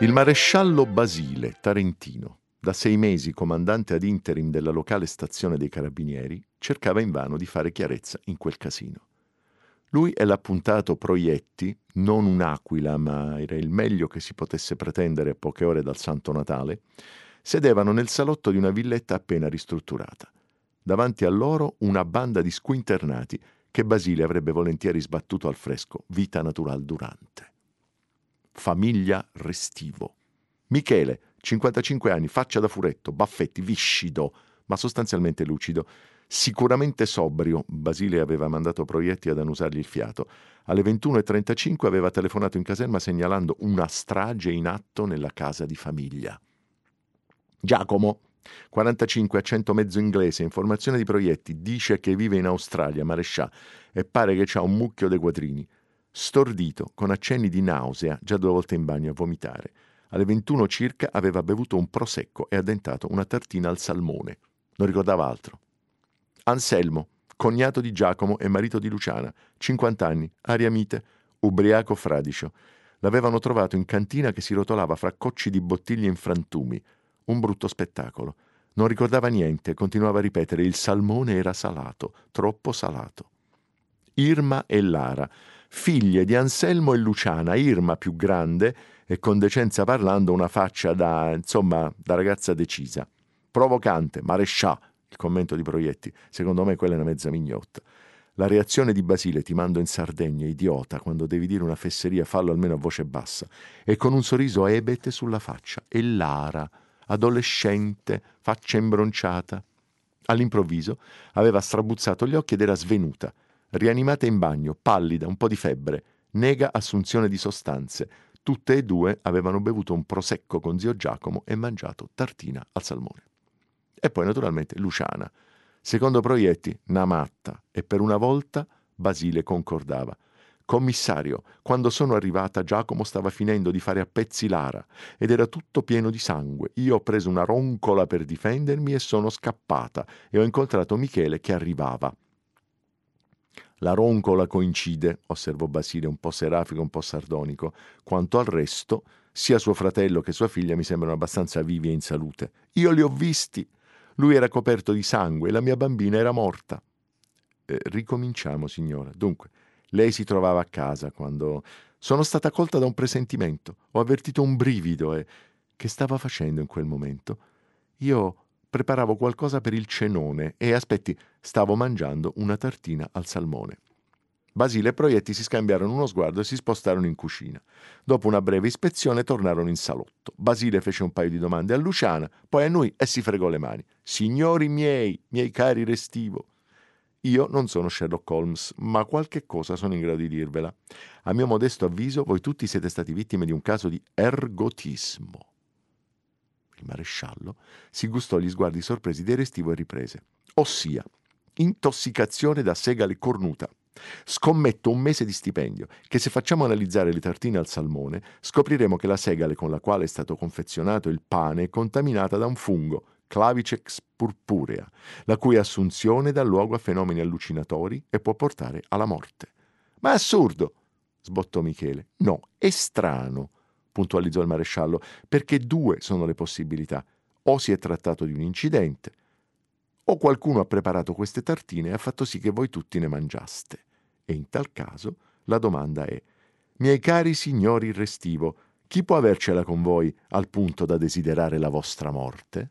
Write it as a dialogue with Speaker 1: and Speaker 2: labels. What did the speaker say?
Speaker 1: Il maresciallo Basile, tarentino, da sei mesi comandante ad interim della locale stazione dei carabinieri, cercava invano di fare chiarezza in quel casino. Lui e l'appuntato Proietti, non un'aquila, ma era il meglio che si potesse pretendere a poche ore dal Santo Natale, sedevano nel salotto di una villetta appena ristrutturata. Davanti a loro una banda di squinternati che Basile avrebbe volentieri sbattuto al fresco, vita natural durante famiglia Restivo. Michele, 55 anni, faccia da furetto, baffetti, viscido, ma sostanzialmente lucido. Sicuramente sobrio, Basile aveva mandato proietti ad annusargli il fiato. Alle 21.35 aveva telefonato in caserma segnalando una strage in atto nella casa di famiglia. Giacomo, 45 accento mezzo inglese, informazione di proietti, dice che vive in Australia, Marescià, e pare che c'ha un mucchio dei quattrini stordito, con accenni di nausea, già due volte in bagno a vomitare. Alle 21 circa aveva bevuto un prosecco e addentato una tartina al salmone. Non ricordava altro. Anselmo, cognato di Giacomo e marito di Luciana, 50 anni, aria mite, ubriaco fradicio. L'avevano trovato in cantina che si rotolava fra cocci di bottiglie in frantumi. Un brutto spettacolo. Non ricordava niente, continuava a ripetere il salmone era salato, troppo salato. Irma e Lara figlie di Anselmo e Luciana, Irma più grande e con decenza parlando una faccia da, insomma, da ragazza decisa. Provocante, marescià, il commento di Proietti, secondo me quella è una mezza mignotta. La reazione di Basile ti mando in Sardegna, idiota, quando devi dire una fesseria fallo almeno a voce bassa, e con un sorriso ebete sulla faccia, e Lara, adolescente, faccia imbronciata. All'improvviso aveva strabuzzato gli occhi ed era svenuta rianimata in bagno, pallida, un po' di febbre, nega assunzione di sostanze. Tutte e due avevano bevuto un prosecco con zio Giacomo e mangiato tartina al salmone. E poi naturalmente Luciana. Secondo Proietti, una matta, e per una volta Basile concordava. Commissario, quando sono arrivata Giacomo stava finendo di fare a pezzi Lara ed era tutto pieno di sangue. Io ho preso una roncola per difendermi e sono scappata e ho incontrato Michele che arrivava. La roncola coincide, osservò Basile un po' serafico, un po' sardonico. Quanto al resto, sia suo fratello che sua figlia mi sembrano abbastanza vivi e in salute. Io li ho visti. Lui era coperto di sangue e la mia bambina era morta. Eh, ricominciamo, signora. Dunque, lei si trovava a casa quando sono stata colta da un presentimento. Ho avvertito un brivido e che stava facendo in quel momento? Io preparavo qualcosa per il cenone e, aspetti, stavo mangiando una tartina al salmone. Basile e Proietti si scambiarono uno sguardo e si spostarono in cucina. Dopo una breve ispezione tornarono in salotto. Basile fece un paio di domande a Luciana, poi a noi e si fregò le mani. Signori miei, miei cari Restivo, io non sono Sherlock Holmes, ma qualche cosa sono in grado di dirvela. A mio modesto avviso, voi tutti siete stati vittime di un caso di ergotismo. Il maresciallo si gustò gli sguardi sorpresi dei Restivo e riprese. Ossia, intossicazione da segale cornuta. Scommetto un mese di stipendio che se facciamo analizzare le tartine al salmone scopriremo che la segale con la quale è stato confezionato il pane è contaminata da un fungo, Clavicex purpurea, la cui assunzione dà luogo a fenomeni allucinatori e può portare alla morte. Ma è assurdo! sbottò Michele. No, è strano puntualizzò il maresciallo, perché due sono le possibilità. O si è trattato di un incidente, o qualcuno ha preparato queste tartine e ha fatto sì che voi tutti ne mangiaste. E in tal caso la domanda è, miei cari signori restivo, chi può avercela con voi al punto da desiderare la vostra morte?